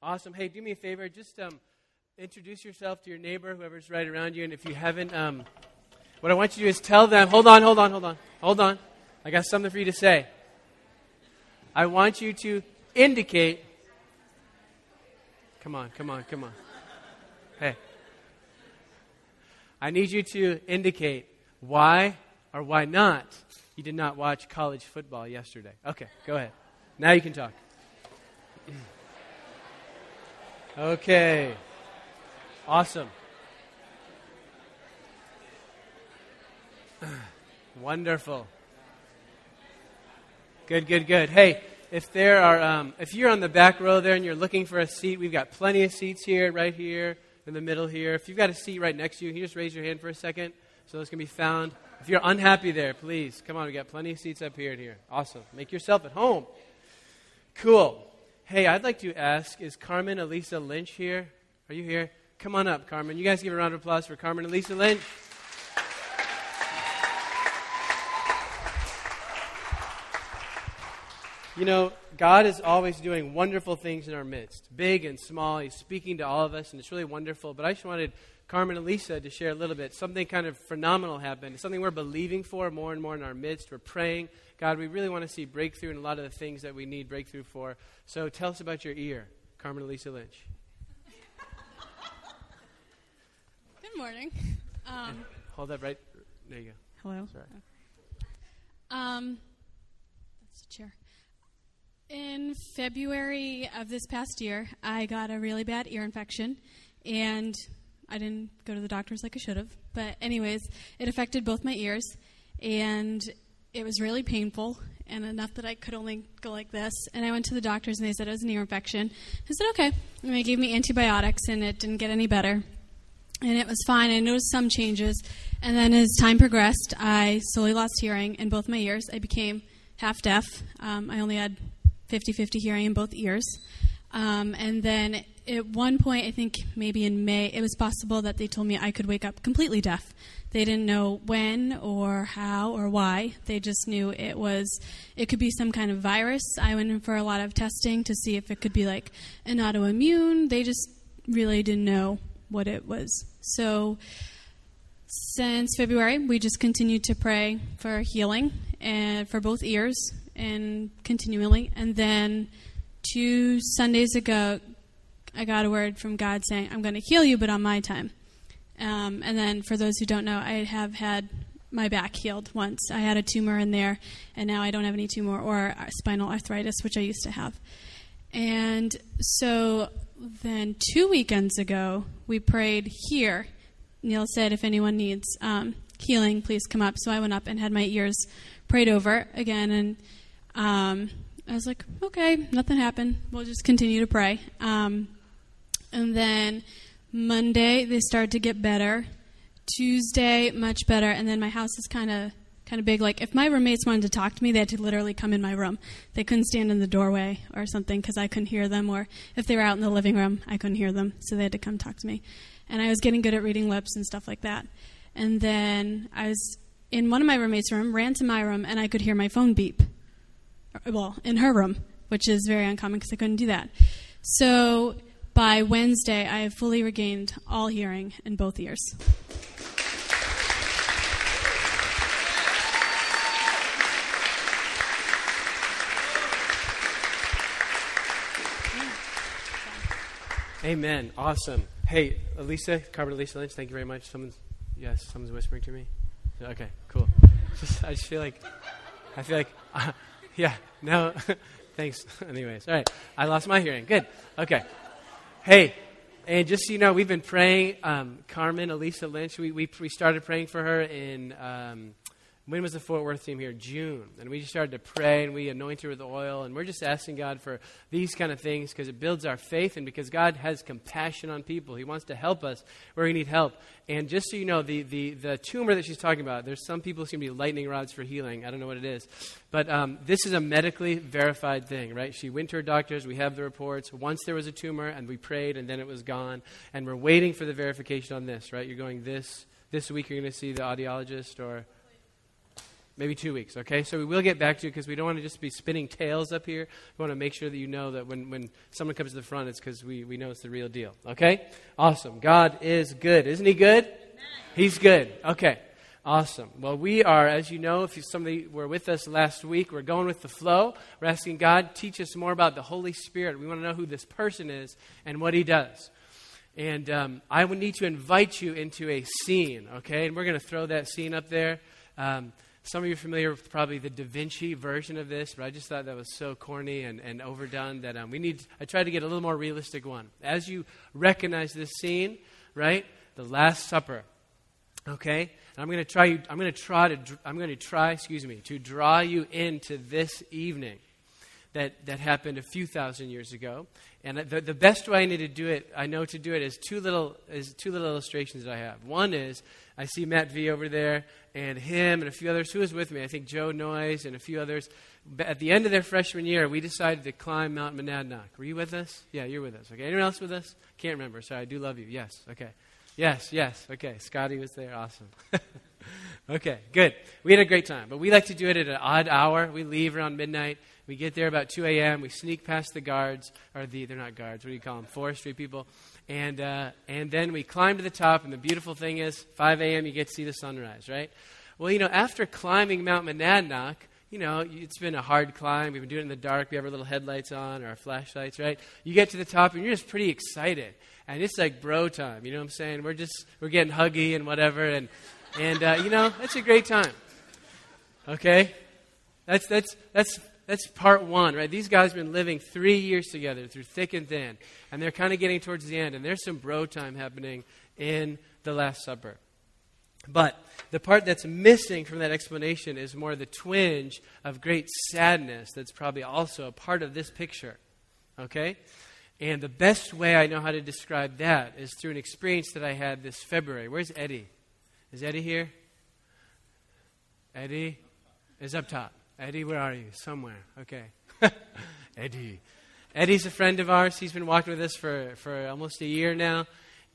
Awesome. Hey, do me a favor. Just um, introduce yourself to your neighbor, whoever's right around you. And if you haven't, um, what I want you to do is tell them, hold on, hold on, hold on, hold on. I got something for you to say. I want you to indicate. Come on, come on, come on. Hey. I need you to indicate why or why not you did not watch college football yesterday. Okay, go ahead. Now you can talk. Okay. Awesome. Wonderful. Good, good, good. Hey, if there are, um, if you're on the back row there and you're looking for a seat, we've got plenty of seats here, right here, in the middle here. If you've got a seat right next to you, can you just raise your hand for a second so those can be found? If you're unhappy there, please come on. We've got plenty of seats up here and here. Awesome. Make yourself at home. Cool. Hey, I'd like to ask is Carmen Elisa Lynch here? Are you here? Come on up, Carmen. You guys give a round of applause for Carmen Elisa Lynch. You know, God is always doing wonderful things in our midst, big and small. He's speaking to all of us, and it's really wonderful. But I just wanted Carmen and Lisa to share a little bit. Something kind of phenomenal happened. It's Something we're believing for more and more in our midst. We're praying. God, we really want to see breakthrough in a lot of the things that we need breakthrough for. So tell us about your ear, Carmen and Lisa Lynch. Good morning. Um, Hold that right. There you go. hello. Sorry. Um, that's the chair. In February of this past year, I got a really bad ear infection, and I didn't go to the doctors like I should have. But, anyways, it affected both my ears, and it was really painful, and enough that I could only go like this. And I went to the doctors, and they said it was an ear infection. I said, okay. And they gave me antibiotics, and it didn't get any better. And it was fine. I noticed some changes. And then as time progressed, I slowly lost hearing in both my ears. I became half deaf. Um, I only had 50 50 hearing in both ears. Um, and then at one point, I think maybe in May, it was possible that they told me I could wake up completely deaf. They didn't know when or how or why. They just knew it was, it could be some kind of virus. I went in for a lot of testing to see if it could be like an autoimmune. They just really didn't know what it was. So, since February, we just continued to pray for healing and for both ears and continually. And then two Sundays ago, I got a word from God saying, I'm going to heal you, but on my time. Um, and then, for those who don't know, I have had my back healed once. I had a tumor in there, and now I don't have any tumor or spinal arthritis, which I used to have. And so then, two weekends ago, we prayed here. Neil said, if anyone needs um, healing, please come up. So I went up and had my ears prayed over again, and um, I was like, okay, nothing happened. We'll just continue to pray. Um, and then Monday, they started to get better. Tuesday, much better. And then my house is kind of kind of big. Like if my roommates wanted to talk to me, they had to literally come in my room. They couldn't stand in the doorway or something because I couldn't hear them. Or if they were out in the living room, I couldn't hear them, so they had to come talk to me. And I was getting good at reading lips and stuff like that. And then I was in one of my roommates' room, ran to my room, and I could hear my phone beep. Well, in her room, which is very uncommon because I couldn't do that. So by Wednesday, I have fully regained all hearing in both ears. Amen. Awesome. Hey, Elisa, Carmen Elisa Lynch, thank you very much. Someone's, yes, someone's whispering to me. Okay, cool. Just, I just feel like, I feel like, yeah, no, thanks. Anyways, all right. I lost my hearing. Good. Okay. Hey, and just so you know, we've been praying, um, Carmen Elisa Lynch, we, we, we started praying for her in, um, when was the Fort Worth team here? June. And we just started to pray and we anointed her with oil. And we're just asking God for these kind of things because it builds our faith and because God has compassion on people. He wants to help us where we need help. And just so you know, the, the, the tumor that she's talking about, there's some people who seem to be lightning rods for healing. I don't know what it is. But um, this is a medically verified thing, right? She went to her doctors. We have the reports. Once there was a tumor and we prayed and then it was gone. And we're waiting for the verification on this, right? You're going this, this week you're going to see the audiologist or maybe two weeks, okay? So we will get back to you because we don't want to just be spinning tales up here. We want to make sure that you know that when, when someone comes to the front, it's because we, we know it's the real deal, okay? Awesome. God is good. Isn't He good? He's good. Okay. Awesome. Well, we are, as you know, if you, somebody were with us last week, we're going with the flow. We're asking God, teach us more about the Holy Spirit. We want to know who this person is and what He does. And um, I would need to invite you into a scene, okay? And we're going to throw that scene up there. Um, some of you are familiar with probably the Da Vinci version of this, but I just thought that was so corny and, and overdone that um, we need. I tried to get a little more realistic one. As you recognize this scene, right? The Last Supper. Okay, and I'm going to try. I'm going to try to. I'm going to try. Excuse me, to draw you into this evening that, that happened a few thousand years ago. And the, the best way I need to do it, I know to do it, is two little, is two little illustrations that I have. One is I see Matt V over there, and him and a few others. Who was with me? I think Joe Noyes and a few others. At the end of their freshman year, we decided to climb Mount Monadnock. Were you with us? Yeah, you're with us. Okay. Anyone else with us? Can't remember. Sorry, I do love you. Yes. Okay. Yes, yes. Okay. Scotty was there. Awesome. okay, good. We had a great time. But we like to do it at an odd hour. We leave around midnight. We get there about 2 a.m. We sneak past the guards, or the, they're not guards, what do you call them? Forestry people. And, uh, and then we climb to the top, and the beautiful thing is, 5 a.m., you get to see the sunrise, right? Well, you know, after climbing Mount Monadnock, you know, it's been a hard climb. We've been doing it in the dark. We have our little headlights on, or our flashlights, right? You get to the top, and you're just pretty excited. And it's like bro time, you know what I'm saying? We're just, we're getting huggy and whatever, and, and uh, you know, it's a great time. Okay? That's, that's, that's that's part one, right? These guys have been living three years together through thick and thin, and they're kind of getting towards the end, and there's some bro time happening in the Last Supper. But the part that's missing from that explanation is more the twinge of great sadness that's probably also a part of this picture. Okay? And the best way I know how to describe that is through an experience that I had this February. Where's Eddie? Is Eddie here? Eddie is up top. Eddie, where are you? Somewhere. Okay. Eddie. Eddie's a friend of ours. He's been walking with us for, for almost a year now.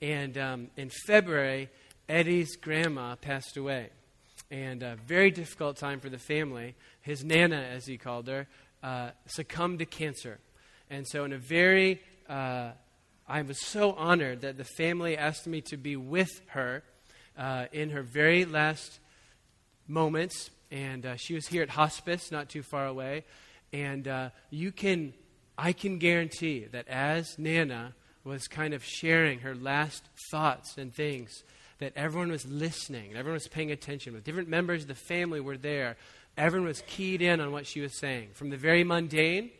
And um, in February, Eddie's grandma passed away. And a very difficult time for the family. His Nana, as he called her, uh, succumbed to cancer. And so, in a very, uh, I was so honored that the family asked me to be with her uh, in her very last moments and uh, she was here at hospice, not too far away. And uh, you can, I can guarantee that as Nana was kind of sharing her last thoughts and things, that everyone was listening, everyone was paying attention. With different members of the family were there, everyone was keyed in on what she was saying. From the very mundane,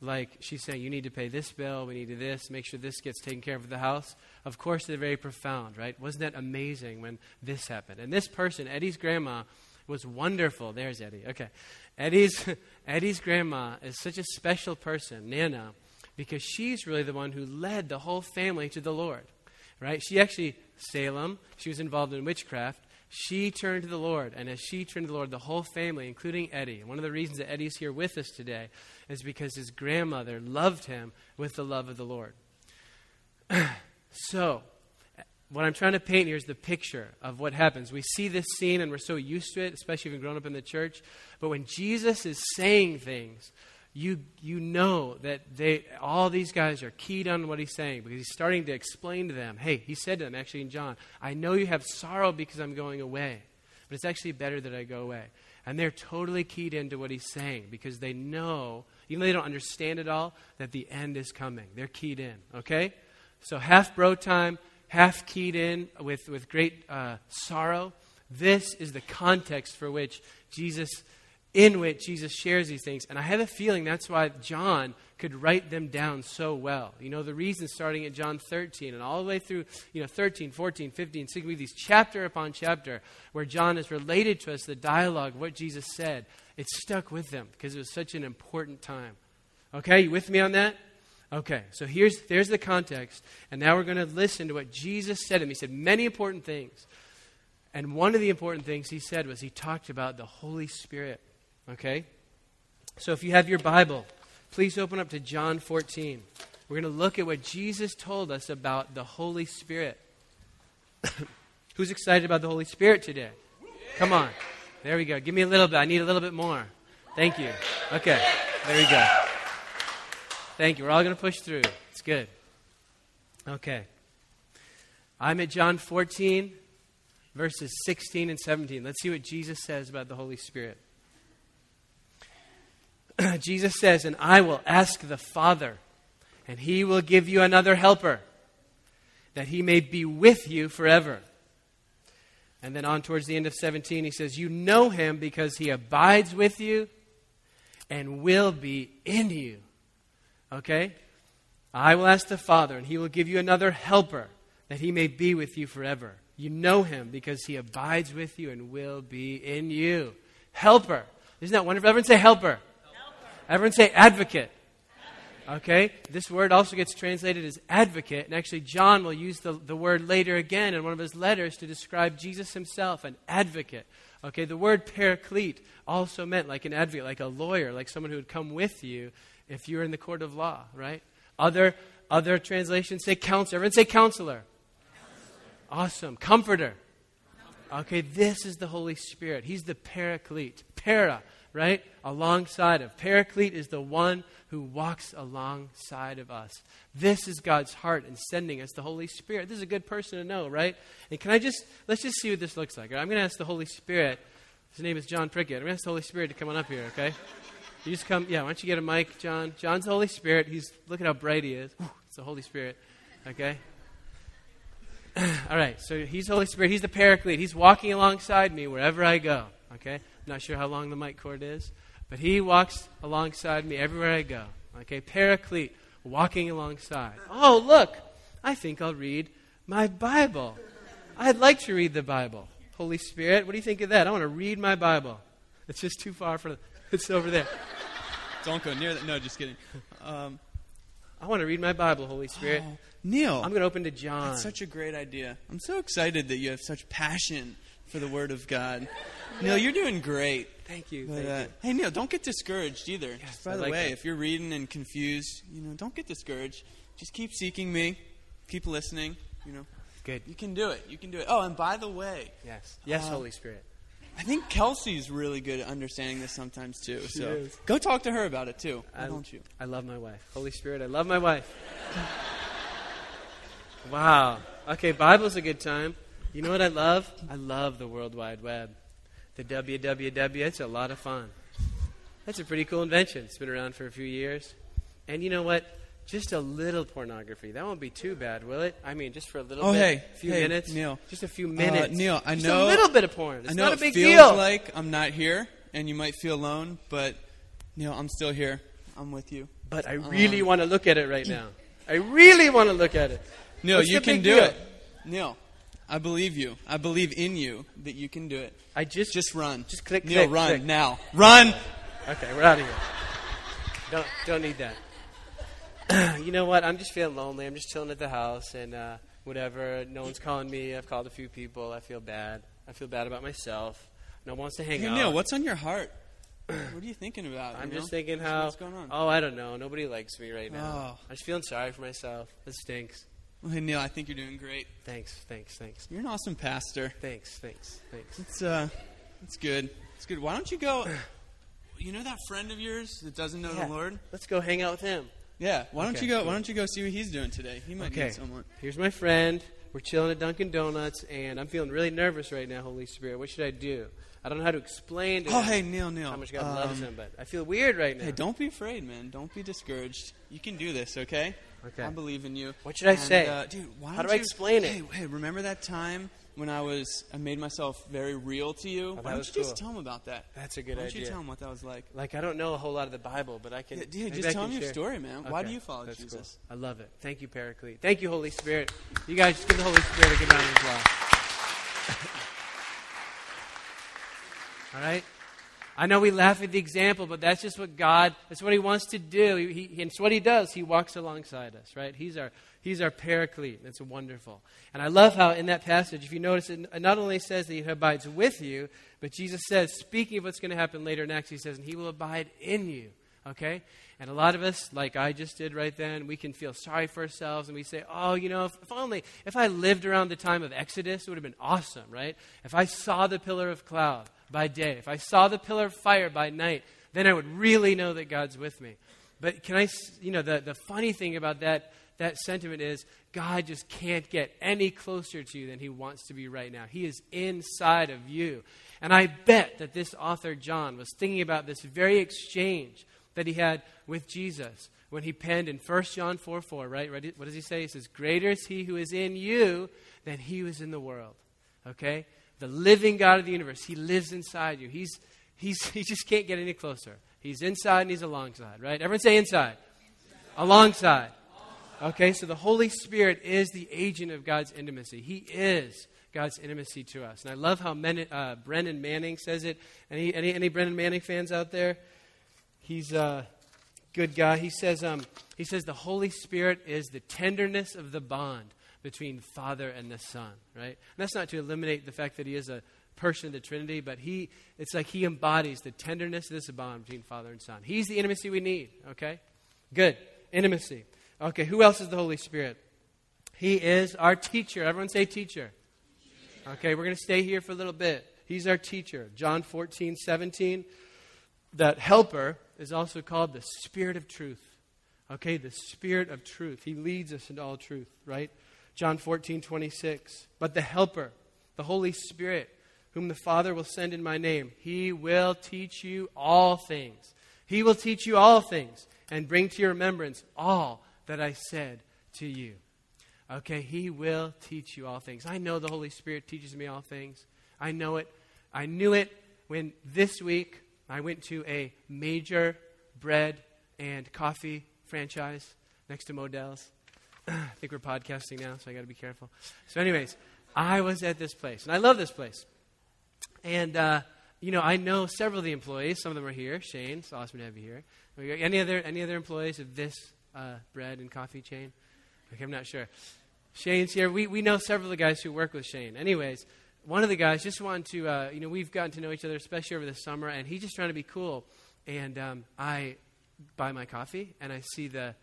like she's saying, you need to pay this bill, we need to this, make sure this gets taken care of at the house. Of course, they're very profound, right? Wasn't that amazing when this happened? And this person, Eddie's grandma, was wonderful. There's Eddie. Okay. Eddie's, Eddie's grandma is such a special person, Nana, because she's really the one who led the whole family to the Lord. Right? She actually, Salem, she was involved in witchcraft. She turned to the Lord, and as she turned to the Lord, the whole family, including Eddie, one of the reasons that Eddie's here with us today is because his grandmother loved him with the love of the Lord. so, what I'm trying to paint here is the picture of what happens. We see this scene and we're so used to it, especially if you've grown up in the church. But when Jesus is saying things, you, you know that they, all these guys are keyed on what he's saying because he's starting to explain to them. Hey, he said to them, actually in John, I know you have sorrow because I'm going away, but it's actually better that I go away. And they're totally keyed into what he's saying because they know, even though they don't understand it all, that the end is coming. They're keyed in, okay? So half bro time, half keyed in with, with great uh, sorrow. This is the context for which Jesus, in which Jesus shares these things. And I have a feeling that's why John could write them down so well. You know, the reason starting at John 13 and all the way through, you know, 13, 14, 15, 16, these chapter upon chapter where John has related to us the dialogue, what Jesus said. It stuck with them because it was such an important time. Okay, you with me on that? Okay, so here's there's the context, and now we're going to listen to what Jesus said to him. He said many important things. And one of the important things he said was he talked about the Holy Spirit. Okay? So if you have your Bible, please open up to John 14. We're going to look at what Jesus told us about the Holy Spirit. Who's excited about the Holy Spirit today? Come on. There we go. Give me a little bit. I need a little bit more. Thank you. Okay. There we go. Thank you. We're all going to push through. It's good. Okay. I'm at John 14, verses 16 and 17. Let's see what Jesus says about the Holy Spirit. Jesus says, And I will ask the Father, and he will give you another helper, that he may be with you forever. And then on towards the end of 17, he says, You know him because he abides with you and will be in you. Okay? I will ask the Father, and he will give you another helper, that he may be with you forever. You know him because he abides with you and will be in you. Helper. Isn't that wonderful? Everyone say helper. helper. Everyone say advocate. Okay? This word also gets translated as advocate, and actually, John will use the, the word later again in one of his letters to describe Jesus himself, an advocate. Okay, the word paraclete also meant like an advocate, like a lawyer, like someone who would come with you if you're in the court of law, right? Other, other translations say counselor. Everyone say counselor. counselor. Awesome. Comforter. Okay, this is the Holy Spirit. He's the paraclete. Para, right? Alongside of. Paraclete is the one who walks alongside of us. This is God's heart in sending us the Holy Spirit. This is a good person to know, right? And can I just, let's just see what this looks like. Right? I'm going to ask the Holy Spirit. His name is John Prickett. I'm going to ask the Holy Spirit to come on up here, okay? You just come, yeah, why don't you get a mic, John? John's Holy Spirit. He's, look at how bright he is. It's the Holy Spirit, okay? All right, so he's Holy Spirit. He's the paraclete. He's walking alongside me wherever I go, okay? I'm not sure how long the mic cord is, but he walks alongside me everywhere I go, okay? Paraclete, walking alongside. Oh, look, I think I'll read my Bible. I'd like to read the Bible. Holy Spirit, what do you think of that? I want to read my Bible. It's just too far for it's over there. Don't go near that. No, just kidding. Um, I want to read my Bible, Holy Spirit. Oh, Neil. I'm going to open to John. That's such a great idea. I'm so excited that you have such passion for the Word of God. Neil, you're doing great. Thank you. But, thank uh, you. Hey, Neil, don't get discouraged either. Yes, by I the like way, that. if you're reading and confused, you know, don't get discouraged. Just keep seeking me. Keep listening. You know, Good. you can do it. You can do it. Oh, and by the way, Yes. Yes, Uh, Holy Spirit. I think Kelsey's really good at understanding this sometimes too. She So is. go talk to her about it too. Why I, don't you? I love my wife. Holy Spirit, I love my wife. wow. Okay, Bible's a good time. You know what I love? I love the World Wide Web. The WWW, it's a lot of fun. That's a pretty cool invention. It's been around for a few years. And you know what? Just a little pornography. That won't be too bad, will it? I mean, just for a little Oh, bit. hey, a few hey, minutes. Neil. Just a few minutes. Uh, Neil, I Just know- a little bit of porn. It's I know not a it big feels deal. like I'm not here, and you might feel alone, but Neil, I'm still here. I'm with you. but I really Um, want to look at it right now. I really want to look at it. Neil, What's you can do deal? it. Neil, I believe you. I believe in you that you can do it. I just Just run. Just click, Neil, click, run click. now. Run. Okay, we're out of here. Don't don't need that. you know what? I'm just feeling lonely. I'm just chilling at the house and uh, whatever. No one's calling me. I've called a few people. I feel bad. I feel bad about myself. No one wants to hang Hey, out. Neil, what's on your heart? what are you thinking about? I'm just know? thinking how. What's going on? Oh, I don't know. Nobody likes me right now. Oh. I'm just feeling sorry for myself. This stinks. Well, hey, Neil, I think you're doing great. Thanks, thanks, thanks, You're an awesome pastor. thanks, thanks, thanks. It's uh, it's good. It's good. Why don't you go? You know that friend of yours that doesn't know Yeah. the Lord? Let's go hang out with him. Yeah. Why don't Okay, you go? Why don't you go see what he's doing today? He might Okay. need someone. Here's my friend. We're chilling at Dunkin' Donuts, and I'm feeling really nervous right now, Holy Spirit. What should I do? I don't know how to explain to Oh, him hey, Neil, Neil. how much God loves Um, him, but I feel weird right now. Hey, don't be afraid, man. Don't be discouraged. You can do this, okay? Okay. I believe in you. What should I And, say? uh, dude? Why How don't do I you- explain it? Hey, hey, remember that time when I was I made myself very real to you? Oh, why don't you just tell him about that? That's a good idea. why don't you tell him what that was like? Like I don't know a whole lot of the Bible, but I can. Yeah, dude, just I tell him your share. story, man. Why do you follow that's Jesus? Cool. I love it. Thank you, Paraclete. Thank you, Holy Spirit. You guys just give the Holy Spirit a good round of applause. All right. I know we laugh at the example, but that's just what God, that's what He wants to do. He, he, and it's what He does. He walks alongside us, right? He's our, he's our paraclete. That's wonderful. And I love how in that passage, if you notice, it not only says that He abides with you, but Jesus says, speaking of what's going to happen later next, He says, and He will abide in you. Okay? And a lot of us, like I just did right then, we can feel sorry for ourselves and we say, oh, you know, if, if only, if I lived around the time of Exodus, it would have been awesome, right? If I saw the pillar of cloud, by day, if I saw the pillar of fire by night, then I would really know that God's with me. But can I, you know, the, the funny thing about that, that sentiment is God just can't get any closer to you than he wants to be right now. He is inside of you. And I bet that this author, John, was thinking about this very exchange that he had with Jesus when he penned in 1 John 4 4, right? What does he say? He says, Greater is he who is in you than he who is in the world. Okay? The living God of the universe. He lives inside you. He's, he's, he just can't get any closer. He's inside and he's alongside, right? Everyone say inside. inside. Alongside. Okay, so the Holy Spirit is the agent of God's intimacy. He is God's intimacy to us. And I love how Men, uh, Brennan Manning says it. Any, any, any Brennan Manning fans out there? He's a good guy. He says, um, he says the Holy Spirit is the tenderness of the bond between Father and the Son, right? And that's not to eliminate the fact that he is a person of the Trinity, but he, it's like he embodies the tenderness of this bond between Father and Son. He's the intimacy we need, okay? Good. Intimacy. Okay, who else is the Holy Spirit? He is our teacher. Everyone say teacher. Okay, we're going to stay here for a little bit. He's our teacher. John 14, 17. That helper is also called the Spirit of truth. Okay, the Spirit of truth. He leads us into all truth, right? John 14, 26. But the helper, the Holy Spirit, whom the Father will send in my name, he will teach you all things. He will teach you all things and bring to your remembrance all that I said to you. Okay, He will teach you all things. I know the Holy Spirit teaches me all things. I know it. I knew it when this week I went to a major bread and coffee franchise next to Modell's. I think we're podcasting now, so I got to be careful. So, anyways, I was at this place, and I love this place. And, uh, you know, I know several of the employees. Some of them are here. Shane, it's awesome to have you here. Any other, any other employees of this uh, bread and coffee chain? I'm not sure. Shane's here. We, we know several of the guys who work with Shane. Anyways, one of the guys just wanted to, uh, you know, we've gotten to know each other, especially over the summer, and he's just trying to be cool. And um, I buy my coffee, and I see the,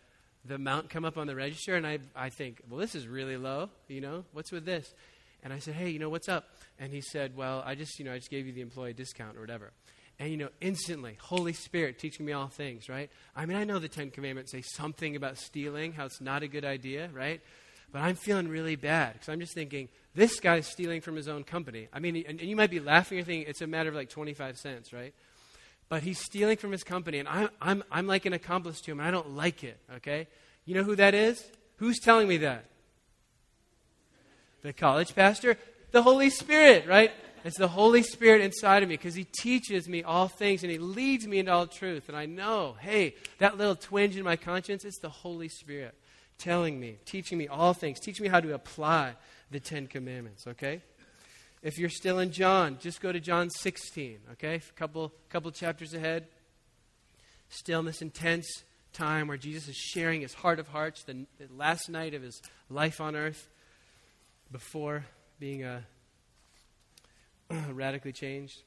the amount come up on the register, and I, I think, well, this is really low, you know, what's with this? And I said, hey, you know, what's up? And he said, well, I just, you know, I just gave you the employee discount or whatever. And, you know, instantly, Holy Spirit teaching me all things, right? I mean, I know the Ten Commandments say something about stealing, how it's not a good idea, right? But I'm feeling really bad because I'm just thinking, this guy's stealing from his own company. I mean, and, and you might be laughing or thinking it's a matter of like 25 cents, right? But he's stealing from his company, and I'm, I'm, I'm like an accomplice to him, and I don't like it, okay? You know who that is? Who's telling me that? The college pastor? The Holy Spirit, right? It's the Holy Spirit inside of me because He teaches me all things and He leads me into all truth. And I know, hey, that little twinge in my conscience, it's the Holy Spirit telling me, teaching me all things, teaching me how to apply the Ten Commandments, okay? If you're still in John, just go to John 16, okay? A couple, couple chapters ahead. Still in this intense time where Jesus is sharing his heart of hearts, the, the last night of his life on earth before being a radically changed.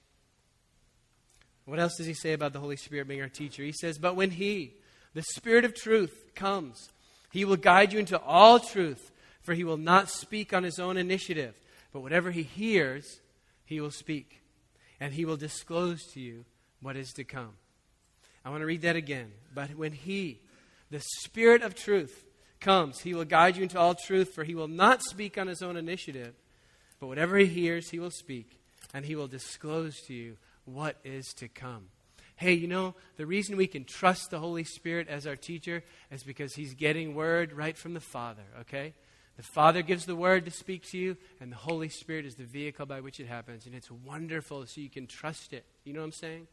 What else does he say about the Holy Spirit being our teacher? He says, But when he, the Spirit of truth, comes, he will guide you into all truth, for he will not speak on his own initiative, but whatever he hears, he will speak, and he will disclose to you what is to come. I want to read that again. But when he, the Spirit of truth, comes, he will guide you into all truth, for he will not speak on his own initiative, but whatever he hears, he will speak and he will disclose to you what is to come. Hey, you know, the reason we can trust the Holy Spirit as our teacher is because he's getting word right from the Father, okay? The Father gives the word to speak to you, and the Holy Spirit is the vehicle by which it happens. And it's wonderful, so you can trust it. You know what I'm saying?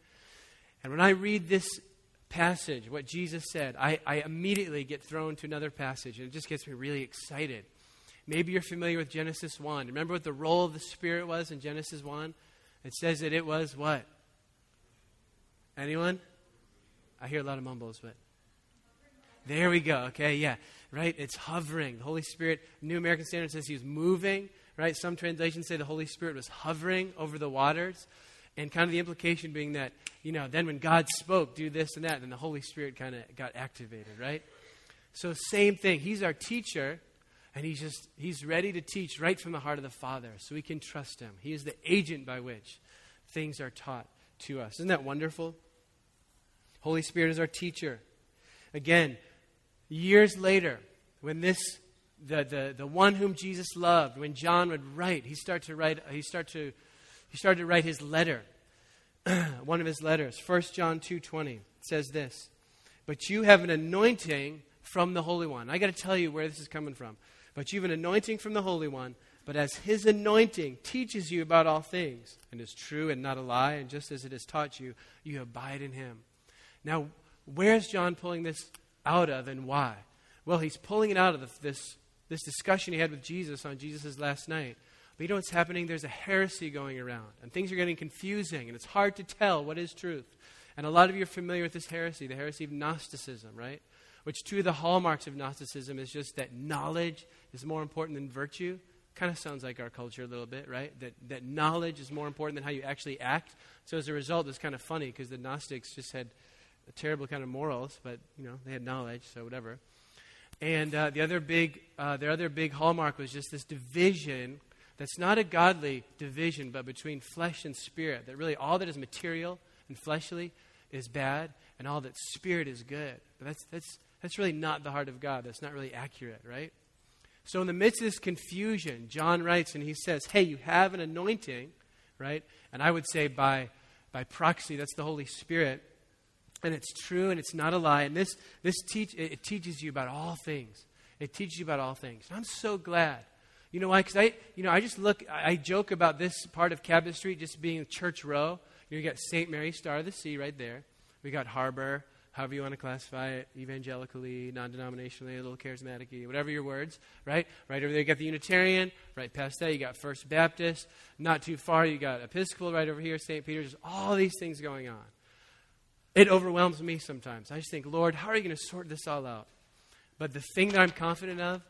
And when I read this passage, what Jesus said, I, I immediately get thrown to another passage, and it just gets me really excited. Maybe you're familiar with Genesis 1. Remember what the role of the Spirit was in Genesis 1? It says that it was what? Anyone? I hear a lot of mumbles, but. There we go. Okay, yeah. Right? It's hovering. The Holy Spirit, New American Standard says he was moving. Right? Some translations say the Holy Spirit was hovering over the waters. And kind of the implication being that, you know, then when God spoke, do this and that, then the Holy Spirit kind of got activated, right? So, same thing. He's our teacher, and he's just, he's ready to teach right from the heart of the Father, so we can trust him. He is the agent by which things are taught to us. Isn't that wonderful? Holy Spirit is our teacher. Again, years later, when this the, the, the one whom Jesus loved, when John would write, he started to write he started to he started to write his letter. one of his letters, 1 John 2:20 says this, "But you have an anointing from the Holy One." I got to tell you where this is coming from. But you have an anointing from the Holy One, but as his anointing teaches you about all things and is true and not a lie, and just as it has taught you, you abide in him. Now, where's John pulling this out of and why? Well, he's pulling it out of this, this discussion he had with Jesus on Jesus' last night. But you know what's happening? There's a heresy going around, and things are getting confusing, and it's hard to tell what is truth. And a lot of you are familiar with this heresy, the heresy of Gnosticism, right? Which two of the hallmarks of Gnosticism is just that knowledge is more important than virtue. Kind of sounds like our culture a little bit, right? That, that knowledge is more important than how you actually act. So as a result, it's kind of funny because the Gnostics just had a terrible kind of morals, but you know they had knowledge, so whatever. And uh, the other big, uh, their other big hallmark was just this division that's not a godly division, but between flesh and spirit. That really all that is material and fleshly is bad, and all that spirit is good. But that's that's that's really not the heart of God. That's not really accurate, right? So in the midst of this confusion, John writes and he says, "Hey, you have an anointing, right? And I would say by by proxy, that's the Holy Spirit." and it's true and it's not a lie. And this, this teach, it, it teaches you about all things. It teaches you about all things. And I'm so glad. You know why? Because I, you know, I just look, I, I joke about this part of Cabot Street just being Church Row. You, know, you got St. Mary, Star of the Sea right there. We got Harbor, however you want to classify it, evangelically, non denominationally, a little charismatic whatever your words, right? Right over there, you got the Unitarian. Right past that, you got First Baptist. Not too far, you got Episcopal right over here, St. Peter's. All these things going on. It overwhelms me sometimes. I just think, Lord, how are you going to sort this all out? But the thing that I'm confident of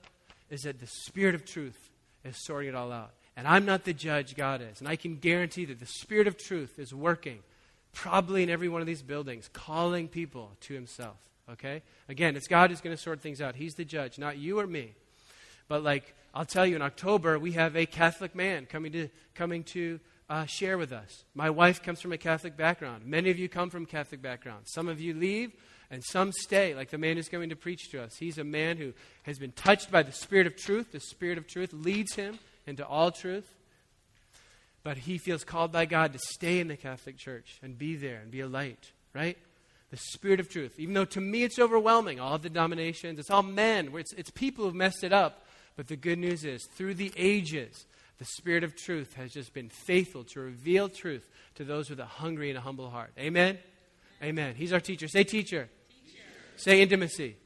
is that the Spirit of truth is sorting it all out. And I'm not the judge, God is. And I can guarantee that the Spirit of truth is working, probably in every one of these buildings, calling people to Himself. Okay? Again, it's God who's going to sort things out. He's the judge, not you or me. But, like, I'll tell you, in October, we have a Catholic man coming to, coming to uh, share with us. My wife comes from a Catholic background. Many of you come from Catholic backgrounds. Some of you leave, and some stay, like the man who's going to preach to us. He's a man who has been touched by the Spirit of truth. The Spirit of truth leads him into all truth. But he feels called by God to stay in the Catholic Church and be there and be a light, right? The Spirit of truth. Even though to me it's overwhelming, all the denominations, it's all men, it's, it's people who've messed it up. But the good news is, through the ages, the Spirit of truth has just been faithful to reveal truth to those with a hungry and a humble heart. Amen? Amen. He's our teacher. Say, teacher. teacher. Say, intimacy.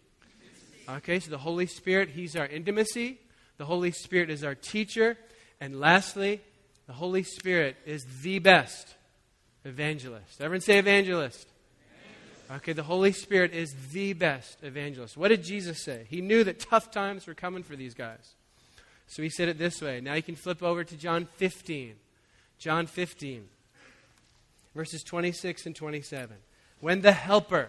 intimacy. Okay, so the Holy Spirit, He's our intimacy. The Holy Spirit is our teacher. And lastly, the Holy Spirit is the best evangelist. Everyone say evangelist. Okay, the Holy Spirit is the best evangelist. What did Jesus say? He knew that tough times were coming for these guys. So he said it this way. Now you can flip over to John 15. John 15, verses 26 and 27. When the Helper,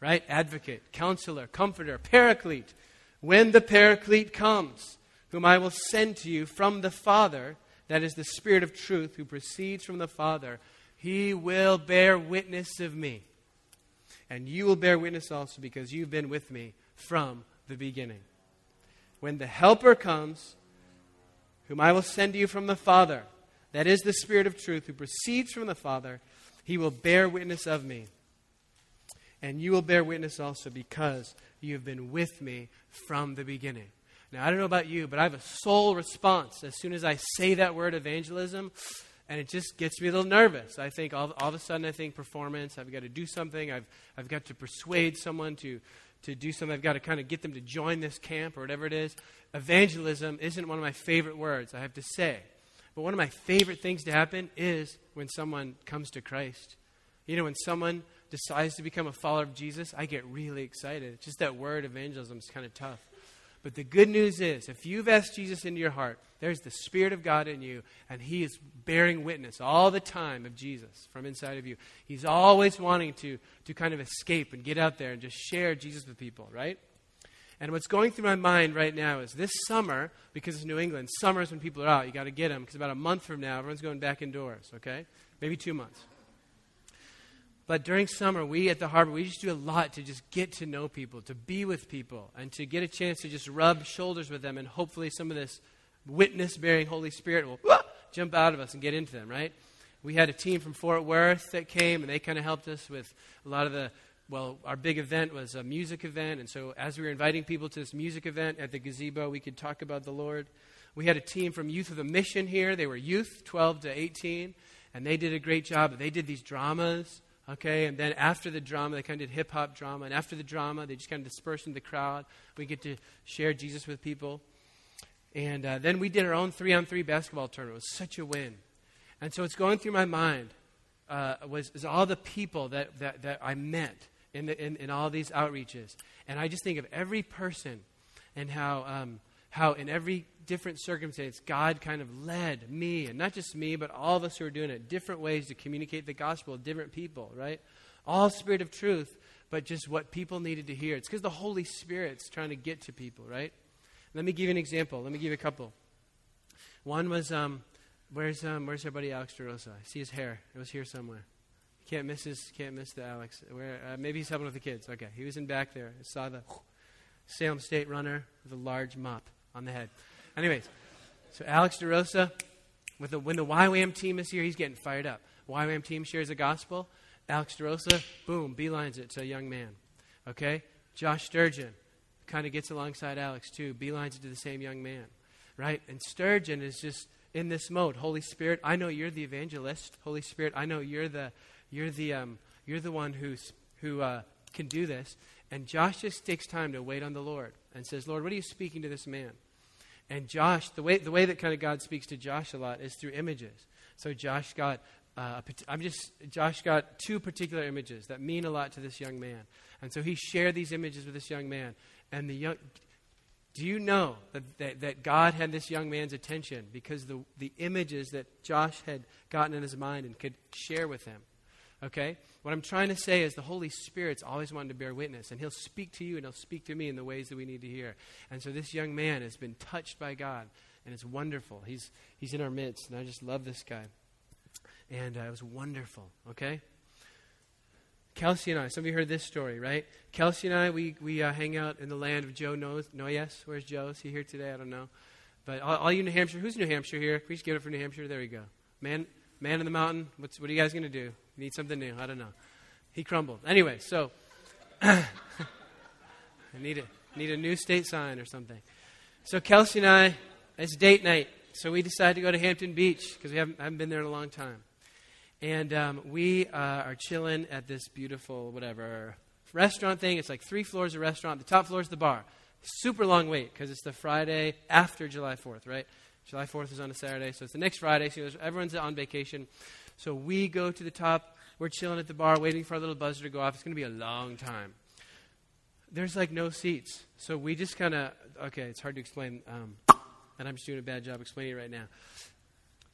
right, advocate, counselor, comforter, paraclete, when the paraclete comes, whom I will send to you from the Father, that is the Spirit of truth who proceeds from the Father, he will bear witness of me. And you will bear witness also because you've been with me from the beginning. When the Helper comes, whom I will send to you from the Father. That is the Spirit of truth who proceeds from the Father. He will bear witness of me. And you will bear witness also because you have been with me from the beginning. Now, I don't know about you, but I have a soul response as soon as I say that word evangelism, and it just gets me a little nervous. I think all, all of a sudden, I think performance, I've got to do something, I've, I've got to persuade someone to, to do something. I've got to kind of get them to join this camp or whatever it is. Evangelism isn't one of my favorite words, I have to say. But one of my favorite things to happen is when someone comes to Christ. You know, when someone decides to become a follower of Jesus, I get really excited. Just that word evangelism is kind of tough. But the good news is, if you've asked Jesus into your heart, there's the Spirit of God in you, and He is bearing witness all the time of Jesus from inside of you. He's always wanting to, to kind of escape and get out there and just share Jesus with people, right? And what's going through my mind right now is this summer, because it's New England, summer is when people are out. You got to get them because about a month from now, everyone's going back indoors, okay? Maybe two months. But during summer, we at the harbor, we just do a lot to just get to know people, to be with people, and to get a chance to just rub shoulders with them. And hopefully, some of this witness bearing Holy Spirit will jump out of us and get into them, right? We had a team from Fort Worth that came, and they kind of helped us with a lot of the well, our big event was a music event, and so as we were inviting people to this music event at the gazebo, we could talk about the Lord. We had a team from Youth With A Mission here. They were youth, 12 to 18, and they did a great job. They did these dramas, okay, and then after the drama, they kind of did hip hop drama, and after the drama, they just kind of dispersed in the crowd. We get to share Jesus with people. And uh, then we did our own three on three basketball tournament. It was such a win. And so it's going through my mind uh, was, was all the people that, that, that I met in, the, in, in, all these outreaches. And I just think of every person and how, um, how in every different circumstance, God kind of led me, and not just me, but all of us who are doing it, different ways to communicate the gospel to different people, right? All spirit of truth, but just what people needed to hear. It's because the Holy Spirit's trying to get to people, right? Let me give you an example. Let me give you a couple. One was, um, where's, um, where's our buddy Alex DeRosa? I see his hair. It was here somewhere. Can't miss his, can't miss the Alex. Where uh, maybe he's helping with the kids. Okay, he was in back there. I saw the Salem State runner with a large mop on the head. Anyways, so Alex DeRosa, with the, when the YWAM team is here, he's getting fired up. YWAM team shares the gospel. Alex DeRosa, boom, beelines it to a young man. Okay, Josh Sturgeon kind of gets alongside Alex too, beelines it to the same young man, right? And Sturgeon is just in this mode. Holy Spirit, I know you're the evangelist. Holy Spirit, I know you're the you're the, um, you're the one who's, who uh, can do this. And Josh just takes time to wait on the Lord and says, Lord, what are you speaking to this man? And Josh, the way, the way that kind of God speaks to Josh a lot is through images. So Josh got, uh, I'm just, Josh got two particular images that mean a lot to this young man. And so he shared these images with this young man. And the young, do you know that, that, that, God had this young man's attention because the, the images that Josh had gotten in his mind and could share with him? Okay? What I'm trying to say is the Holy Spirit's always wanted to bear witness, and He'll speak to you and He'll speak to me in the ways that we need to hear. And so this young man has been touched by God, and it's wonderful. He's, he's in our midst, and I just love this guy. And uh, it was wonderful, okay? Kelsey and I, some of you heard this story, right? Kelsey and I, we, we uh, hang out in the land of Joe Noyes. Where's Joe? Is he here today? I don't know. But all, all you New Hampshire, who's New Hampshire here? Just give it for New Hampshire? There we go. Man, man in the mountain. What's, what are you guys going to do? Need something new. I don't know. He crumbled. Anyway, so I need a, need a new state sign or something. So Kelsey and I, it's date night. So we decided to go to Hampton Beach because we haven't, haven't been there in a long time. And um, we uh, are chilling at this beautiful, whatever, restaurant thing. It's like three floors of restaurant. The top floor is the bar. Super long wait because it's the Friday after July 4th, right? July 4th is on a Saturday, so it's the next Friday. So everyone's on vacation. So we go to the top. We're chilling at the bar, waiting for our little buzzer to go off. It's going to be a long time. There's like no seats. So we just kind of, okay, it's hard to explain, um, and I'm just doing a bad job explaining it right now.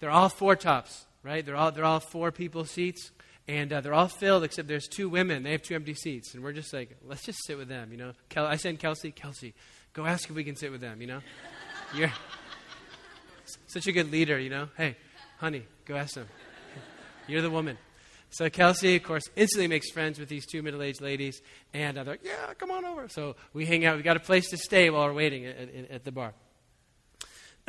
They're all four tops, right? They're all, they're all four people seats, and uh, they're all filled except there's two women. They have two empty seats, and we're just like, let's just sit with them, you know? Kel- I send Kelsey, Kelsey, go ask if we can sit with them, you know? You're such a good leader, you know? Hey, honey, go ask them. You're the woman. So Kelsey, of course, instantly makes friends with these two middle-aged ladies, and they're like, "Yeah, come on over." So we hang out. We got a place to stay while we're waiting at, at, at the bar.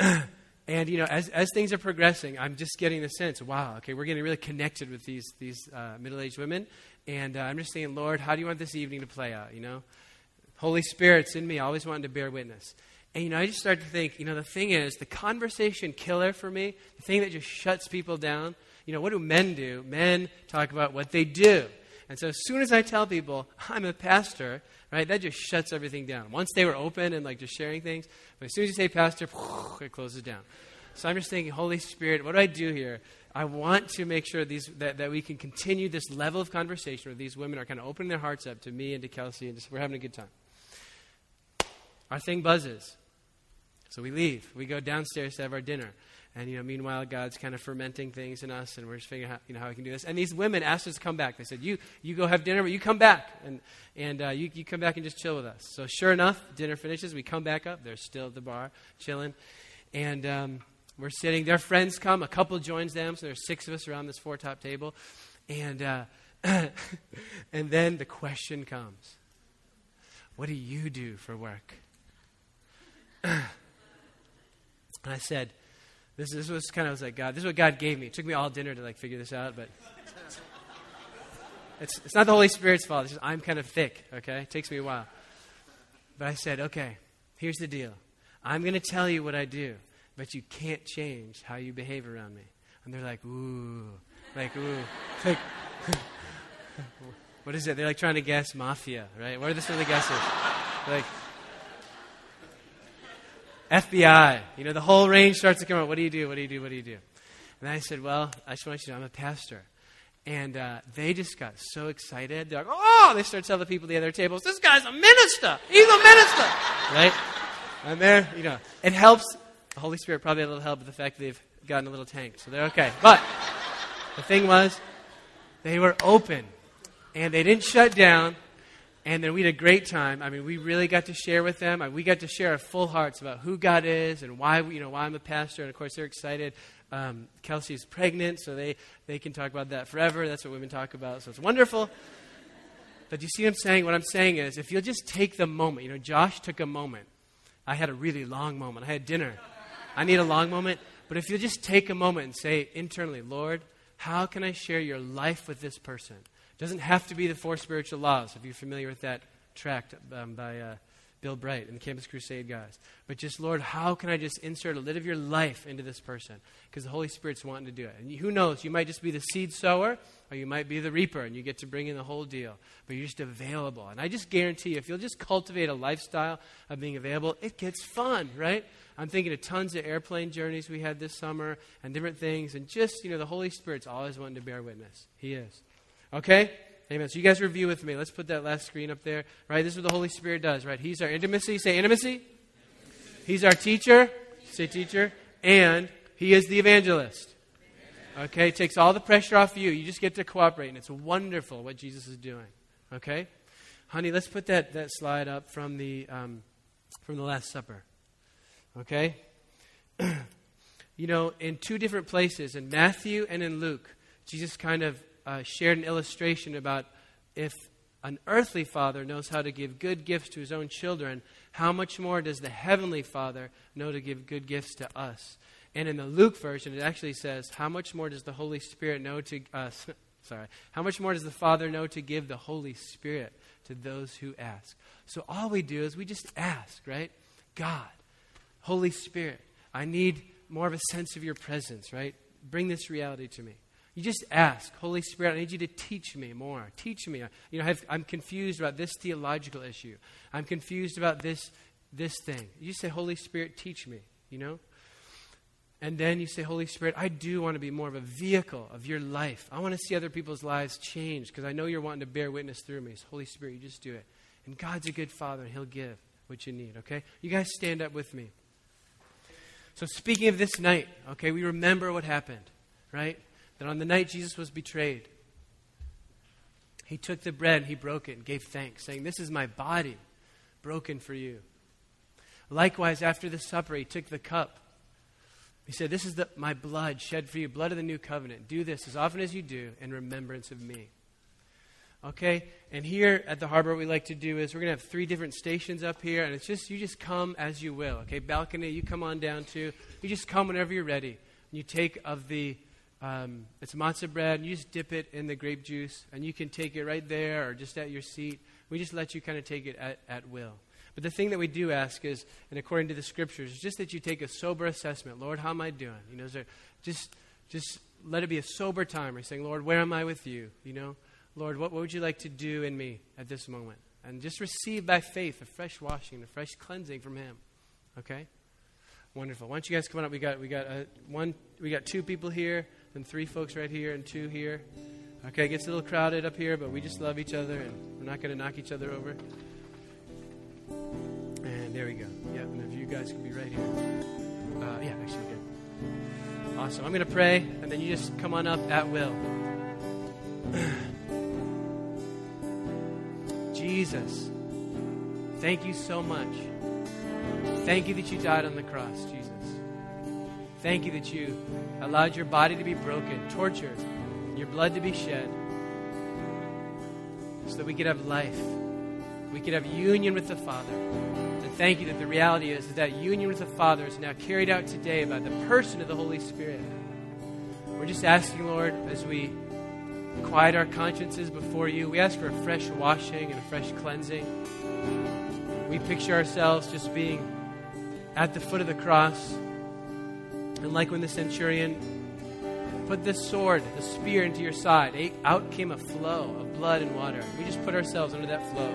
and you know, as as things are progressing, I'm just getting the sense, wow, okay, we're getting really connected with these these uh, middle-aged women, and uh, I'm just saying, Lord, how do you want this evening to play out? You know, Holy Spirit's in me, always wanting to bear witness. And you know, I just started to think, you know, the thing is, the conversation killer for me, the thing that just shuts people down you know, what do men do? Men talk about what they do. And so as soon as I tell people I'm a pastor, right, that just shuts everything down. Once they were open and like just sharing things, but as soon as you say pastor, it closes down. So I'm just thinking, Holy Spirit, what do I do here? I want to make sure these, that, that we can continue this level of conversation where these women are kind of opening their hearts up to me and to Kelsey, and just, we're having a good time. Our thing buzzes. So we leave. We go downstairs to have our dinner. And you know, meanwhile, God's kind of fermenting things in us, and we're just figuring out, you know, how we can do this. And these women asked us to come back. They said, "You, you go have dinner, but you come back, and and uh, you, you come back and just chill with us." So sure enough, dinner finishes. We come back up. They're still at the bar, chilling, and um, we're sitting. Their friends come. A couple joins them. So there's six of us around this four top table, and uh, and then the question comes: What do you do for work? and I said. This, this was kind of was like God. This is what God gave me. It took me all dinner to like figure this out, but it's it's not the Holy Spirit's fault. It's just I'm kind of thick. Okay, it takes me a while. But I said, okay, here's the deal. I'm going to tell you what I do, but you can't change how you behave around me. And they're like, ooh, like ooh, like. what is it? They're like trying to guess mafia, right? What are the the guesses? Like FBI. You know, the whole range starts to come out. What do you do? What do you do? What do you do? And I said, Well, I just want you to know I'm a pastor. And uh, they just got so excited. They're like, Oh, they start telling the people at the other tables, This guy's a minister. He's a minister. right? And there, you know, it helps. The Holy Spirit probably had a little help with the fact that they've gotten a little tanked. So they're okay. But the thing was, they were open. And they didn't shut down. And then we had a great time. I mean, we really got to share with them. we got to share our full hearts about who God is and why, you know, why I'm a pastor. And of course, they're excited. Um, Kelsey's pregnant, so they, they can talk about that forever. That's what women talk about. So it's wonderful. But you see what I'm saying? What I'm saying is, if you'll just take the moment, you know, Josh took a moment. I had a really long moment. I had dinner. I need a long moment. But if you'll just take a moment and say internally, Lord, how can I share your life with this person? Doesn't have to be the four spiritual laws, if you're familiar with that tract um, by uh, Bill Bright and the Campus Crusade guys. But just, Lord, how can I just insert a little of your life into this person? Because the Holy Spirit's wanting to do it. And who knows, you might just be the seed sower or you might be the reaper and you get to bring in the whole deal. But you're just available. And I just guarantee you, if you'll just cultivate a lifestyle of being available, it gets fun, right? I'm thinking of tons of airplane journeys we had this summer and different things. And just, you know, the Holy Spirit's always wanting to bear witness. He is. Okay? Amen. So you guys review with me. Let's put that last screen up there. Right? This is what the Holy Spirit does, right? He's our intimacy. Say intimacy. He's our teacher. Say teacher. And he is the evangelist. Okay? Takes all the pressure off you. You just get to cooperate. And it's wonderful what Jesus is doing. Okay? Honey, let's put that, that slide up from the, um, from the Last Supper. Okay? you know, in two different places, in Matthew and in Luke, Jesus kind of uh, shared an illustration about if an earthly father knows how to give good gifts to his own children, how much more does the heavenly father know to give good gifts to us? And in the Luke version, it actually says, How much more does the Holy Spirit know to us? Uh, sorry. How much more does the Father know to give the Holy Spirit to those who ask? So all we do is we just ask, right? God, Holy Spirit, I need more of a sense of your presence, right? Bring this reality to me. You just ask, Holy Spirit, I need you to teach me more. Teach me. You know, I am confused about this theological issue. I'm confused about this this thing. You say, Holy Spirit, teach me. You know. And then you say, Holy Spirit, I do want to be more of a vehicle of your life. I want to see other people's lives change because I know you're wanting to bear witness through me. So, Holy Spirit, you just do it. And God's a good Father, and He'll give what you need, okay? You guys stand up with me. So, speaking of this night, okay, we remember what happened, right? That on the night Jesus was betrayed, he took the bread he broke it and gave thanks, saying, This is my body broken for you. Likewise, after the supper, he took the cup. He said, This is the, my blood shed for you, blood of the new covenant. Do this as often as you do in remembrance of me. Okay? And here at the harbor, what we like to do is we're going to have three different stations up here, and it's just, you just come as you will. Okay? Balcony, you come on down to. You just come whenever you're ready. And You take of the um, it's matzah bread, and you just dip it in the grape juice, and you can take it right there or just at your seat. We just let you kind of take it at, at will. But the thing that we do ask is, and according to the scriptures, just that you take a sober assessment. Lord, how am I doing? You know, there, just just let it be a sober time. We're saying, Lord, where am I with you? You know, Lord, what, what would you like to do in me at this moment? And just receive by faith a fresh washing, a fresh cleansing from Him. Okay, wonderful. Why don't you guys come on up? We got we got uh, one, we got two people here and three folks right here and two here. Okay, it gets a little crowded up here, but we just love each other and we're not going to knock each other over. And there we go. Yeah, and if you guys can be right here. Uh, yeah, actually, good. Awesome. I'm going to pray, and then you just come on up at will. Jesus, thank you so much. Thank you that you died on the cross, Jesus. Thank you that you allowed your body to be broken, tortured, your blood to be shed, so that we could have life. We could have union with the Father. And thank you that the reality is that, that union with the Father is now carried out today by the person of the Holy Spirit. We're just asking, Lord, as we quiet our consciences before you, we ask for a fresh washing and a fresh cleansing. We picture ourselves just being at the foot of the cross. And like when the centurion put the sword, the spear into your side, eh, out came a flow of blood and water. We just put ourselves under that flow.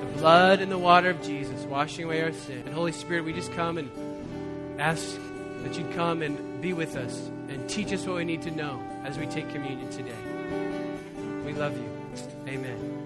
The blood and the water of Jesus washing away our sin. And Holy Spirit, we just come and ask that you'd come and be with us and teach us what we need to know as we take communion today. We love you. Amen.